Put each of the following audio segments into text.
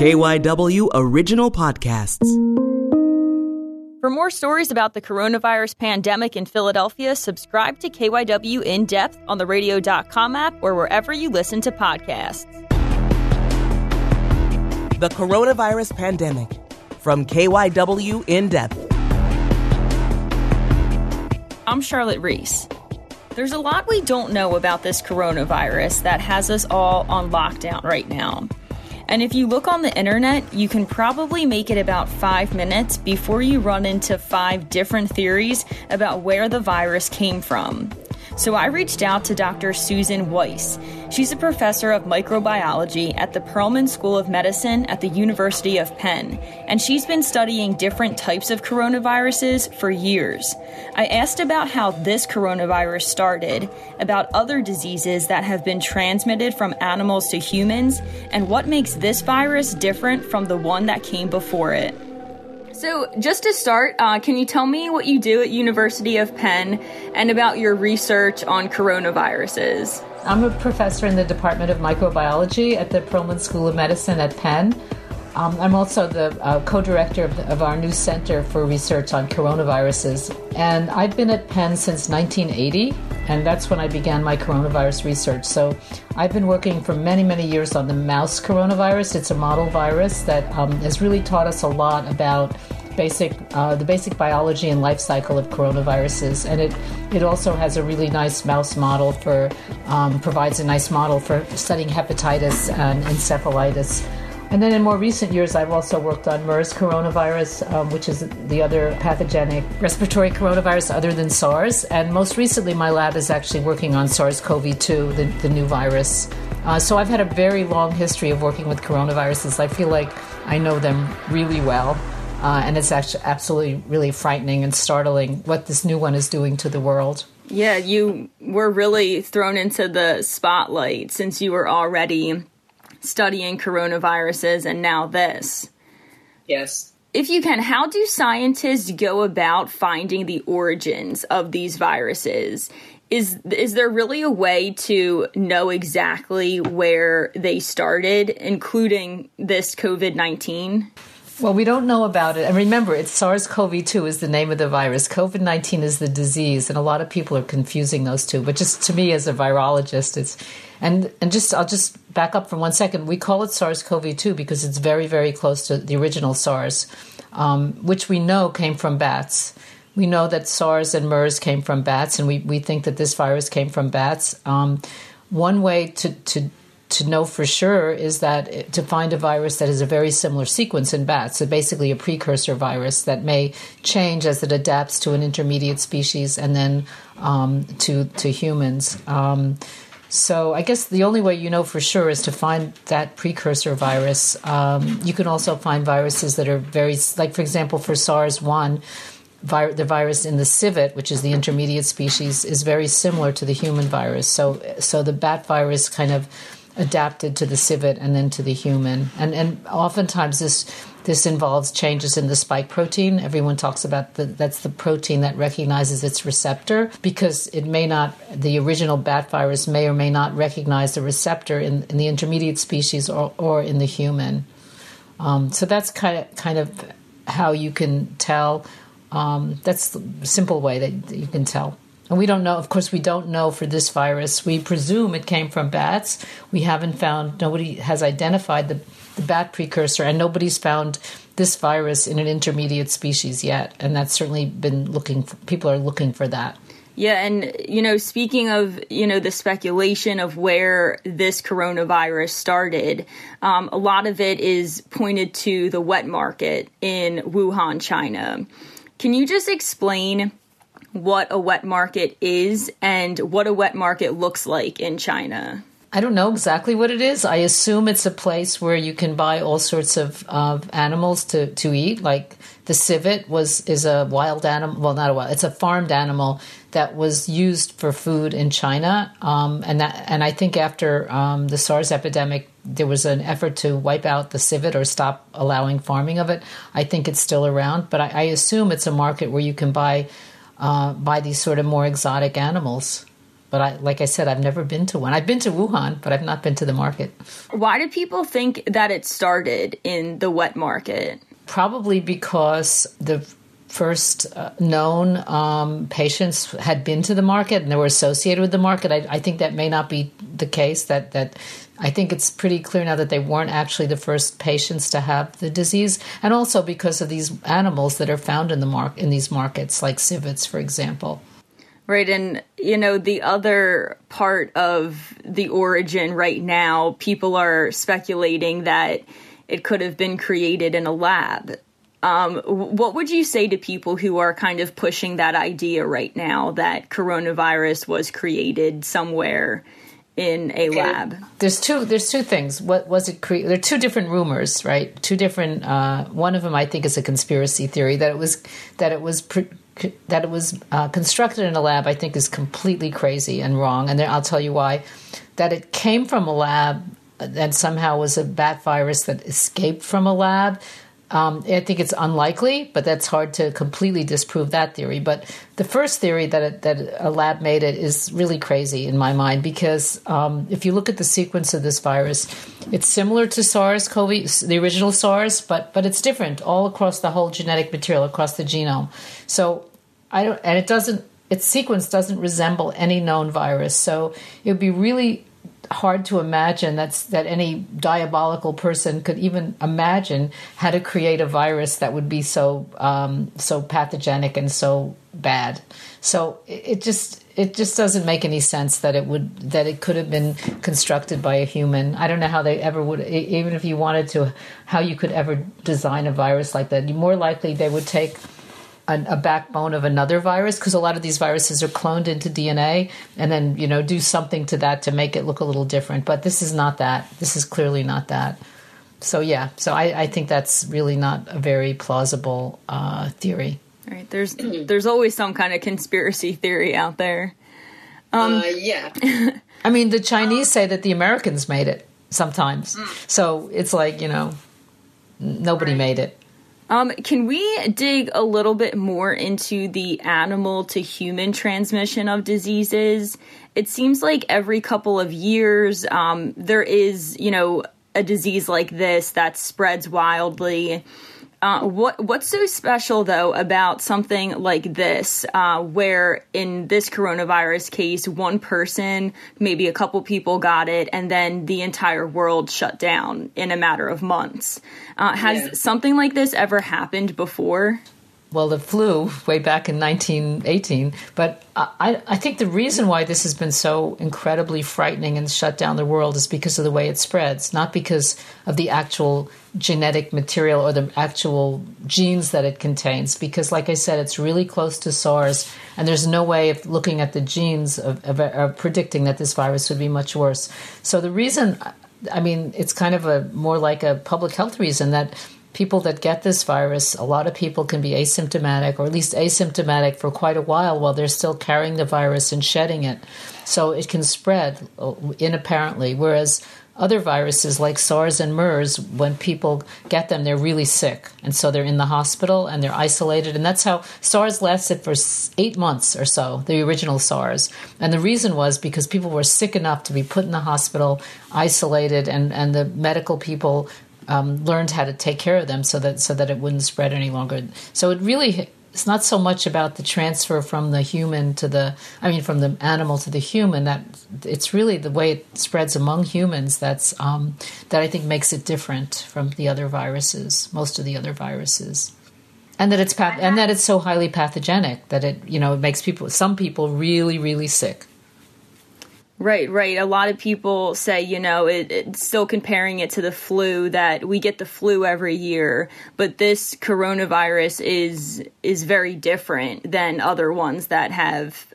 KYW Original Podcasts. For more stories about the coronavirus pandemic in Philadelphia, subscribe to KYW In Depth on the radio.com app or wherever you listen to podcasts. The coronavirus pandemic from KYW In Depth. I'm Charlotte Reese. There's a lot we don't know about this coronavirus that has us all on lockdown right now. And if you look on the internet, you can probably make it about five minutes before you run into five different theories about where the virus came from. So I reached out to Dr. Susan Weiss. She's a professor of microbiology at the Perelman School of Medicine at the University of Penn, and she's been studying different types of coronaviruses for years. I asked about how this coronavirus started, about other diseases that have been transmitted from animals to humans, and what makes this virus different from the one that came before it. So, just to start, uh, can you tell me what you do at University of Penn and about your research on coronaviruses? I'm a professor in the Department of Microbiology at the Perelman School of Medicine at Penn. Um, I'm also the uh, co director of, of, our new Center for Research on Coronaviruses. And I've been at Penn since 1980, and that's when I began my coronavirus research. So I've been working for many, many years on the mouse coronavirus. It's a model virus that um, has really taught us a lot about basic uh, the basic biology and life cycle of coronaviruses, and it it also has a really nice mouse model for um, provides a nice model for studying hepatitis and encephalitis. And then in more recent years, I've also worked on MERS coronavirus, um, which is the other pathogenic respiratory coronavirus other than SARS. And most recently, my lab is actually working on SARS CoV 2, the, the new virus. Uh, so I've had a very long history of working with coronaviruses. I feel like I know them really well. Uh, and it's actually absolutely really frightening and startling what this new one is doing to the world. Yeah, you were really thrown into the spotlight since you were already studying coronaviruses and now this. Yes. If you can, how do scientists go about finding the origins of these viruses? Is is there really a way to know exactly where they started, including this COVID nineteen? Well, we don't know about it. And remember, it's SARS CoV 2 is the name of the virus. COVID 19 is the disease. And a lot of people are confusing those two. But just to me, as a virologist, it's. And, and just, I'll just back up for one second. We call it SARS CoV 2 because it's very, very close to the original SARS, um, which we know came from bats. We know that SARS and MERS came from bats, and we, we think that this virus came from bats. Um, one way to, to to know for sure is that to find a virus that has a very similar sequence in bats, so basically a precursor virus that may change as it adapts to an intermediate species and then um, to to humans. Um, so I guess the only way you know for sure is to find that precursor virus. Um, you can also find viruses that are very, like for example, for SARS one. Vi- the virus in the civet, which is the intermediate species, is very similar to the human virus. So, so the bat virus kind of adapted to the civet and then to the human. And and oftentimes this this involves changes in the spike protein. Everyone talks about the, that's the protein that recognizes its receptor because it may not the original bat virus may or may not recognize the receptor in, in the intermediate species or, or in the human. Um, so that's kind of kind of how you can tell. Um, that's the simple way that you can tell. And we don't know, of course, we don't know for this virus. We presume it came from bats. We haven't found, nobody has identified the, the bat precursor, and nobody's found this virus in an intermediate species yet. And that's certainly been looking, for, people are looking for that. Yeah, and you know, speaking of you know the speculation of where this coronavirus started, um, a lot of it is pointed to the wet market in Wuhan, China. Can you just explain what a wet market is and what a wet market looks like in China? I don't know exactly what it is. I assume it's a place where you can buy all sorts of, of animals to, to eat. Like the civet was is a wild animal. Well, not a wild. It's a farmed animal that was used for food in China. Um, and that and I think after um, the SARS epidemic, there was an effort to wipe out the civet or stop allowing farming of it. I think it's still around, but I, I assume it's a market where you can buy uh, by these sort of more exotic animals. but I, like I said, I've never been to one. I've been to Wuhan, but I've not been to the market. Why do people think that it started in the wet market? Probably because the first uh, known um, patients had been to the market and they were associated with the market. I, I, think that may not be the case. That that I think it's pretty clear now that they weren't actually the first patients to have the disease, and also because of these animals that are found in the mark in these markets, like civets, for example. Right, and you know the other part of the origin right now, people are speculating that it could have been created in a lab um, what would you say to people who are kind of pushing that idea right now that coronavirus was created somewhere in a lab? There's two. There's two things. What was it? Cre- there are two different rumors, right? Two different. Uh, one of them, I think, is a conspiracy theory that it was that it was. Pre- that it was uh, constructed in a lab, I think, is completely crazy and wrong. And then I'll tell you why. That it came from a lab and somehow was a bat virus that escaped from a lab. Um, I think it's unlikely, but that's hard to completely disprove that theory. But the first theory that it, that a lab made it is really crazy in my mind because um, if you look at the sequence of this virus, it's similar to SARS-CoV, the original SARS, but but it's different all across the whole genetic material across the genome. So I don't, and it doesn't. Its sequence doesn't resemble any known virus, so it would be really hard to imagine that's that any diabolical person could even imagine how to create a virus that would be so um, so pathogenic and so bad. So it just it just doesn't make any sense that it would that it could have been constructed by a human. I don't know how they ever would even if you wanted to how you could ever design a virus like that. More likely they would take a, a backbone of another virus because a lot of these viruses are cloned into DNA and then you know do something to that to make it look a little different. But this is not that. This is clearly not that. So yeah, so I, I think that's really not a very plausible uh, theory. Right. There's there's always some kind of conspiracy theory out there. Um, uh, yeah. I mean, the Chinese say that the Americans made it sometimes. Mm. So it's like you know, nobody right. made it. Um, can we dig a little bit more into the animal to human transmission of diseases? It seems like every couple of years um, there is, you know, a disease like this that spreads wildly. Uh, what what's so special though about something like this, uh, where in this coronavirus case, one person, maybe a couple people got it, and then the entire world shut down in a matter of months? Uh, has yeah. something like this ever happened before? well, the flu way back in 1918. But I, I, think the reason why this has been so incredibly frightening and shut down the world is because of the way it spreads, not because of the actual genetic material or the actual genes that it contains. Because, like I said, it's really close to SARS, and there's no way of looking at the genes of, of, of predicting that this virus would be much worse. So the reason, I mean, it's kind of a more like a public health reason that people that get this virus, a lot of people can be asymptomatic or at least asymptomatic for quite a while while they're still carrying the virus and shedding it. So it can spread uh, inapparently. Whereas other viruses like SARS and MERS, when people get them, they're really sick. And so they're in the hospital and they're isolated. And that's how SARS lasted for eight months or so, the original SARS. And the reason was because people were sick enough to be put in the hospital, isolated, and, and the medical people um, learned how to take care of them so that so that it wouldn't spread any longer. So it really it's not so much about the transfer from the human to the I mean from the animal to the human that it's really the way it spreads among humans that's um, that I think makes it different from the other viruses, most of the other viruses. And that it's path- and that it's so highly pathogenic that it you know it makes people some people really really sick. Right, right. A lot of people say, you know, it, it's still comparing it to the flu that we get the flu every year, but this coronavirus is is very different than other ones that have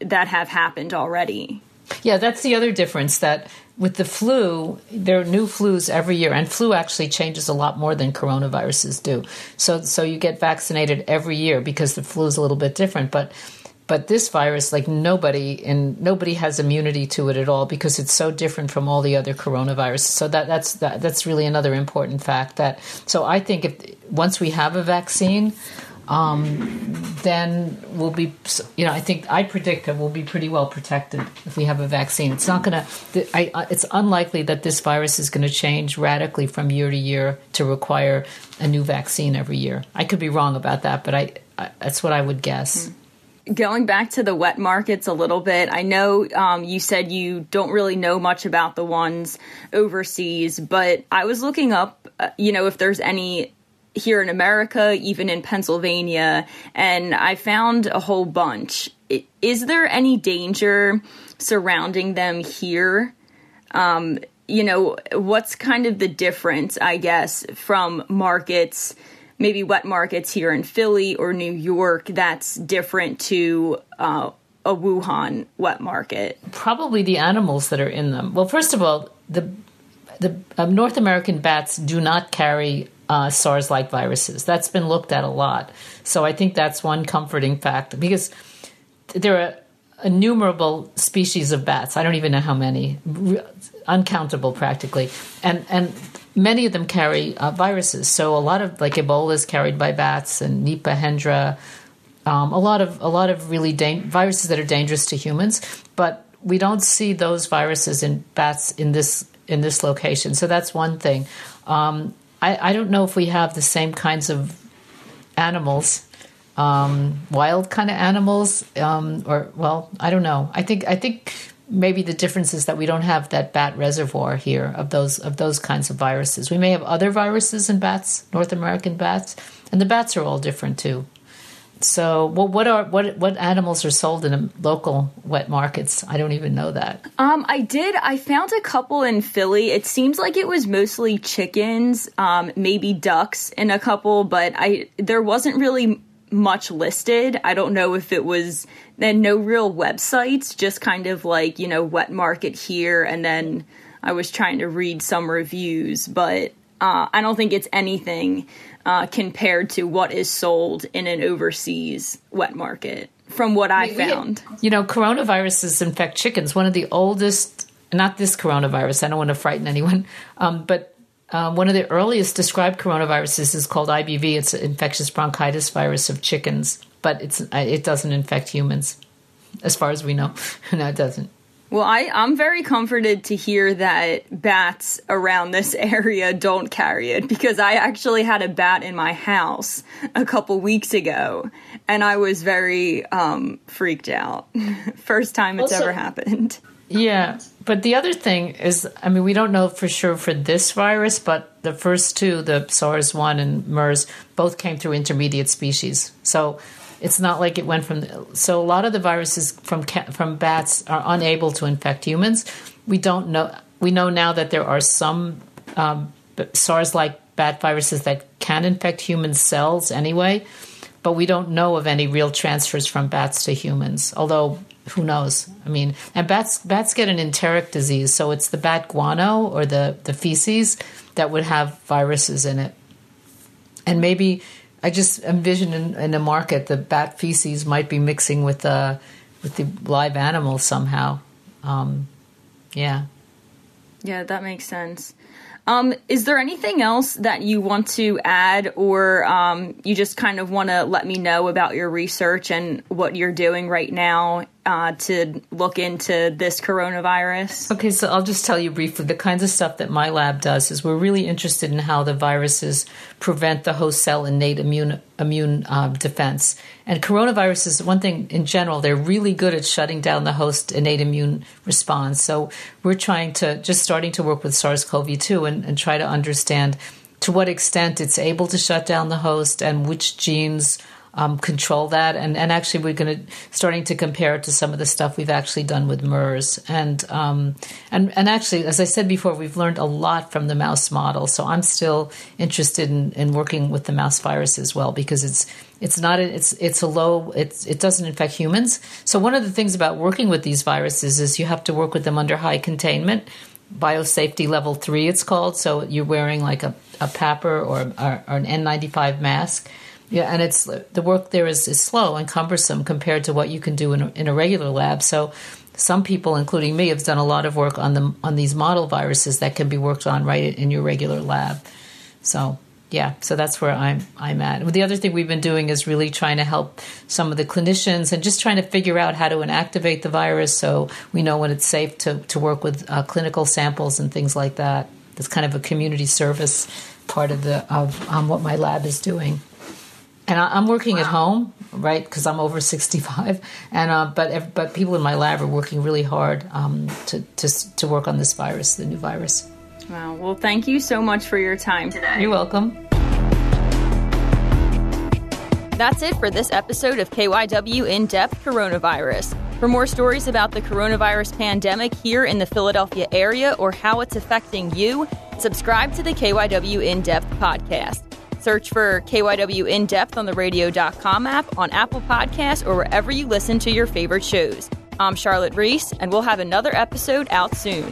that have happened already. Yeah, that's the other difference that with the flu, there are new flus every year, and flu actually changes a lot more than coronaviruses do. So, so you get vaccinated every year because the flu is a little bit different, but but this virus like nobody and nobody has immunity to it at all because it's so different from all the other coronaviruses so that that's that, that's really another important fact that so i think if once we have a vaccine um, then we'll be, you know, I think I predict that we'll be pretty well protected if we have a vaccine. It's not going to, it's unlikely that this virus is going to change radically from year to year to require a new vaccine every year. I could be wrong about that, but I, I that's what I would guess. Going back to the wet markets a little bit, I know um, you said you don't really know much about the ones overseas, but I was looking up, uh, you know, if there's any here in America, even in Pennsylvania, and I found a whole bunch. Is there any danger surrounding them here? Um, you know, what's kind of the difference, I guess, from markets, maybe wet markets here in Philly or New York, that's different to uh, a Wuhan wet market? Probably the animals that are in them. Well, first of all, the the um, North American bats do not carry uh, SARS like viruses. That's been looked at a lot. So I think that's one comforting fact because there are innumerable species of bats. I don't even know how many, uncountable practically. And, and many of them carry uh, viruses. So a lot of, like Ebola is carried by bats and Nipah, Hendra, um, a lot of a lot of really da- viruses that are dangerous to humans, but we don't see those viruses in bats in this in this location. So that's one thing. Um, I, I don't know if we have the same kinds of animals um, wild kind of animals, um, or well, I don't know. I think I think maybe the difference is that we don't have that bat reservoir here of those of those kinds of viruses. We may have other viruses in bats, North American bats, and the bats are all different too. So, well, what are what what animals are sold in local wet markets? I don't even know that. Um, I did. I found a couple in Philly. It seems like it was mostly chickens, um, maybe ducks in a couple, but I there wasn't really much listed. I don't know if it was then no real websites, just kind of like you know wet market here, and then I was trying to read some reviews, but uh, I don't think it's anything uh, compared to what is sold in an overseas wet market, from what I found. You know, coronaviruses infect chickens. One of the oldest, not this coronavirus, I don't want to frighten anyone, um, but um, one of the earliest described coronaviruses is called IBV. It's an infectious bronchitis virus of chickens, but it's it doesn't infect humans, as far as we know. no, it doesn't. Well, I, I'm very comforted to hear that bats around this area don't carry it because I actually had a bat in my house a couple weeks ago and I was very um, freaked out. First time it's also, ever happened. Yeah. But the other thing is, I mean, we don't know for sure for this virus, but the first two, the SARS 1 and MERS, both came through intermediate species. So it's not like it went from. So a lot of the viruses from from bats are unable to infect humans. We don't know. We know now that there are some um, SARS-like bat viruses that can infect human cells anyway, but we don't know of any real transfers from bats to humans. Although who knows? I mean, and bats bats get an enteric disease, so it's the bat guano or the the feces that would have viruses in it, and maybe I just envision in, in a market the bat feces might be mixing with the uh, with the live animals somehow. Um, yeah. Yeah, that makes sense. Um, is there anything else that you want to add, or um, you just kind of want to let me know about your research and what you're doing right now uh, to look into this coronavirus? Okay, so I'll just tell you briefly the kinds of stuff that my lab does is we're really interested in how the viruses prevent the host cell innate immune immune uh, defense. And coronaviruses, one thing in general, they're really good at shutting down the host innate immune response. So we're trying to just starting to work with SARS-CoV-2 and, and try to understand to what extent it's able to shut down the host and which genes um, control that. And, and actually, we're going to starting to compare it to some of the stuff we've actually done with MERS. And um, and and actually, as I said before, we've learned a lot from the mouse model. So I'm still interested in, in working with the mouse virus as well because it's it's not a, it's it's a low it's it doesn't infect humans. So one of the things about working with these viruses is you have to work with them under high containment biosafety level three, it's called. So you're wearing like a, a PAPR or, or, or, an N95 mask. Yeah, and it's the work there is, is slow and cumbersome compared to what you can do in a, in a regular lab. So some people, including me, have done a lot of work on the on these model viruses that can be worked on right in your regular lab. So yeah, so that's where I'm I'm at. The other thing we've been doing is really trying to help some of the clinicians and just trying to figure out how to inactivate the virus so we know when it's safe to, to work with uh, clinical samples and things like that. That's kind of a community service part of the of um, what my lab is doing. And I, am working wow. at home, right? Because I'm over 65, and uh, but but people in my lab are working really hard um, to, to to work on this virus, the new virus. Wow. Well, thank you so much for your time today. You're welcome. That's it for this episode of KYW In Depth Coronavirus. For more stories about the coronavirus pandemic here in the Philadelphia area or how it's affecting you, subscribe to the KYW In Depth podcast. Search for KYW In Depth on the radio.com app, on Apple Podcasts, or wherever you listen to your favorite shows. I'm Charlotte Reese, and we'll have another episode out soon.